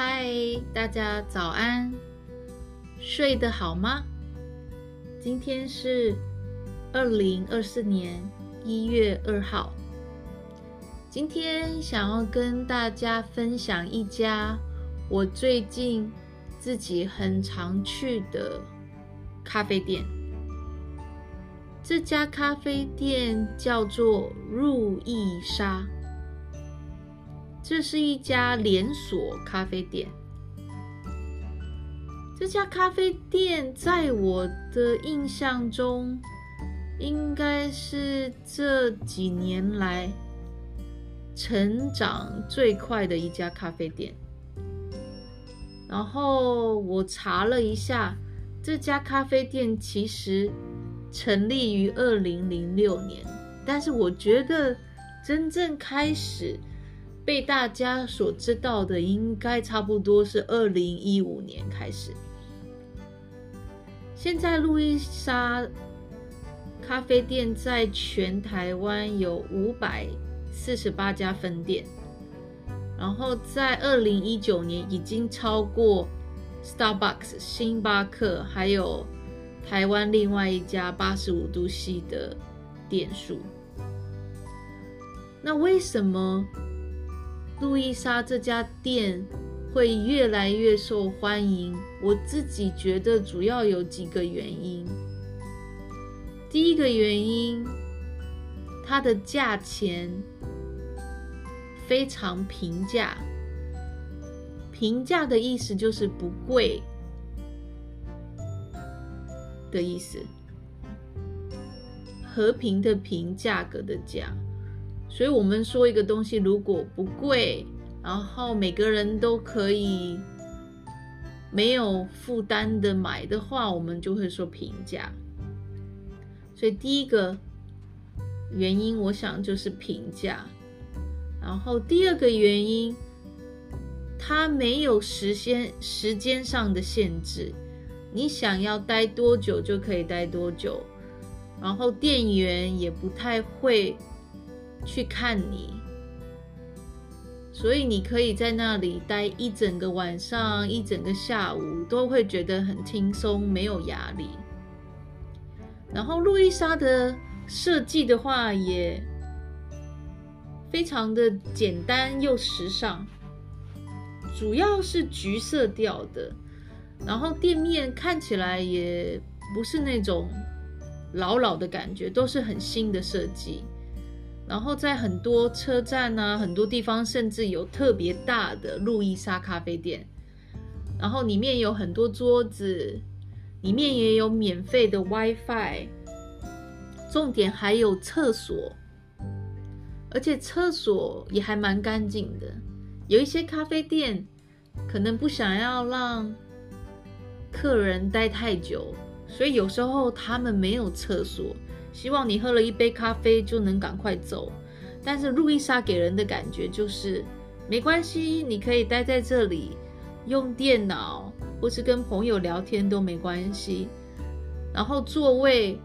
嗨，大家早安，睡得好吗？今天是二零二四年一月二号。今天想要跟大家分享一家我最近自己很常去的咖啡店。这家咖啡店叫做路易莎，这是一家连锁咖啡店。这家咖啡店在我的印象中，应该是这几年来成长最快的一家咖啡店。然后我查了一下，这家咖啡店其实。成立于二零零六年，但是我觉得真正开始被大家所知道的，应该差不多是二零一五年开始。现在路易莎咖啡店在全台湾有五百四十八家分店，然后在二零一九年已经超过 Starbucks 星巴克，还有。台湾另外一家八十五度 C 的店数，那为什么路易莎这家店会越来越受欢迎？我自己觉得主要有几个原因。第一个原因，它的价钱非常平价。平价的意思就是不贵。的意思，和平的平，价格的价，所以我们说一个东西如果不贵，然后每个人都可以没有负担的买的话，我们就会说平价。所以第一个原因，我想就是平价。然后第二个原因，它没有时间时间上的限制。你想要待多久就可以待多久，然后店员也不太会去看你，所以你可以在那里待一整个晚上、一整个下午，都会觉得很轻松，没有压力。然后路易莎的设计的话也非常的简单又时尚，主要是橘色调的。然后店面看起来也不是那种老老的感觉，都是很新的设计。然后在很多车站啊，很多地方甚至有特别大的路易莎咖啡店。然后里面有很多桌子，里面也有免费的 WiFi。重点还有厕所，而且厕所也还蛮干净的。有一些咖啡店可能不想要让客人待太久，所以有时候他们没有厕所，希望你喝了一杯咖啡就能赶快走。但是路易莎给人的感觉就是，没关系，你可以待在这里，用电脑或是跟朋友聊天都没关系。然后座位，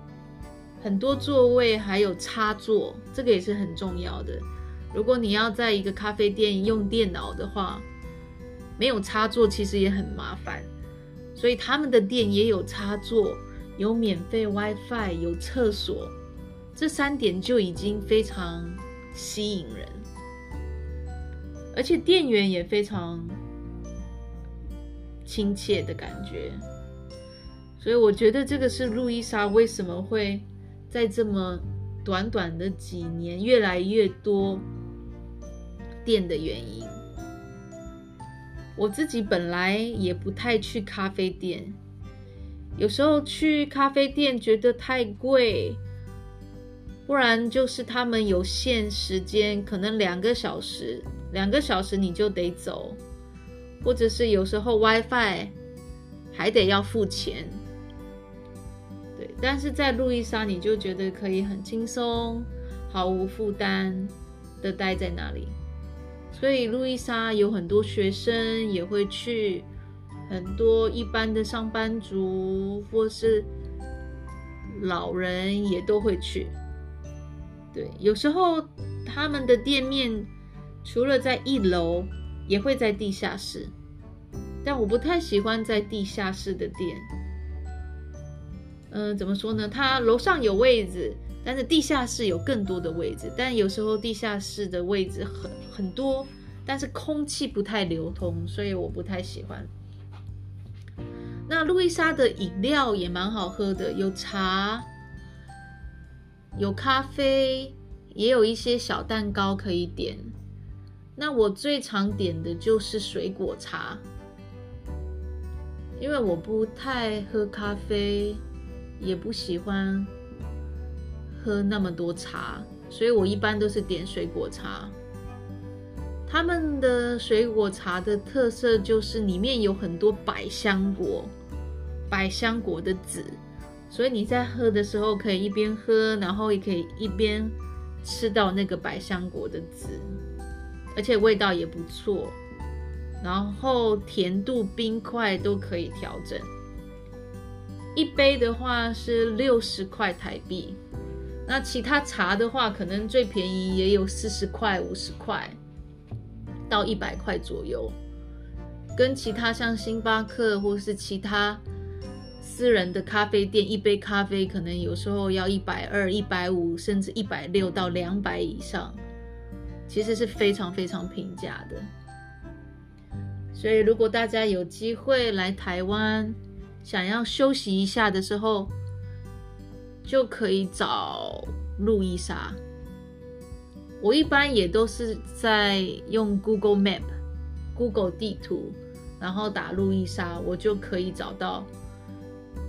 很多座位还有插座，这个也是很重要的。如果你要在一个咖啡店用电脑的话，没有插座其实也很麻烦。所以他们的店也有插座，有免费 WiFi，有厕所，这三点就已经非常吸引人，而且店员也非常亲切的感觉。所以我觉得这个是路易莎为什么会在这么短短的几年越来越多店的原因。我自己本来也不太去咖啡店，有时候去咖啡店觉得太贵，不然就是他们有限时间，可能两个小时，两个小时你就得走，或者是有时候 WiFi 还得要付钱。对，但是在路易莎你就觉得可以很轻松、毫无负担的待在那里。所以路易莎有很多学生也会去，很多一般的上班族或是老人也都会去。对，有时候他们的店面除了在一楼，也会在地下室。但我不太喜欢在地下室的店。嗯、怎么说呢？它楼上有位置，但是地下室有更多的位置。但有时候地下室的位置很很多，但是空气不太流通，所以我不太喜欢。那路易莎的饮料也蛮好喝的，有茶，有咖啡，也有一些小蛋糕可以点。那我最常点的就是水果茶，因为我不太喝咖啡，也不喜欢喝那么多茶，所以我一般都是点水果茶。他们的水果茶的特色就是里面有很多百香果，百香果的籽，所以你在喝的时候可以一边喝，然后也可以一边吃到那个百香果的籽，而且味道也不错，然后甜度、冰块都可以调整。一杯的话是六十块台币，那其他茶的话，可能最便宜也有四十块、五十块。到一百块左右，跟其他像星巴克或是其他私人的咖啡店，一杯咖啡可能有时候要一百二、一百五，甚至一百六到两百以上，其实是非常非常平价的。所以，如果大家有机会来台湾，想要休息一下的时候，就可以找路易莎。我一般也都是在用 Google Map、Google 地图，然后打路易莎，我就可以找到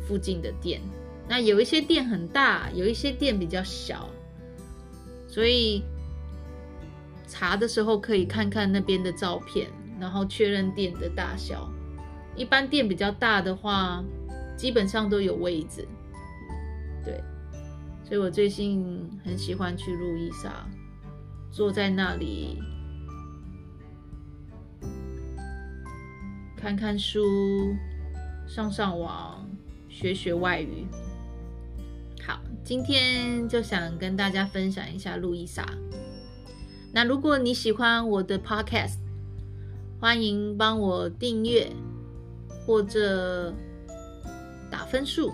附近的店。那有一些店很大，有一些店比较小，所以查的时候可以看看那边的照片，然后确认店的大小。一般店比较大的话，基本上都有位置。对，所以我最近很喜欢去路易莎。坐在那里看看书，上上网，学学外语。好，今天就想跟大家分享一下路易莎。那如果你喜欢我的 podcast，欢迎帮我订阅或者打分数，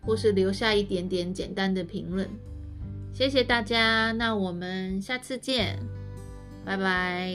或是留下一点点简单的评论。谢谢大家，那我们下次见，拜拜。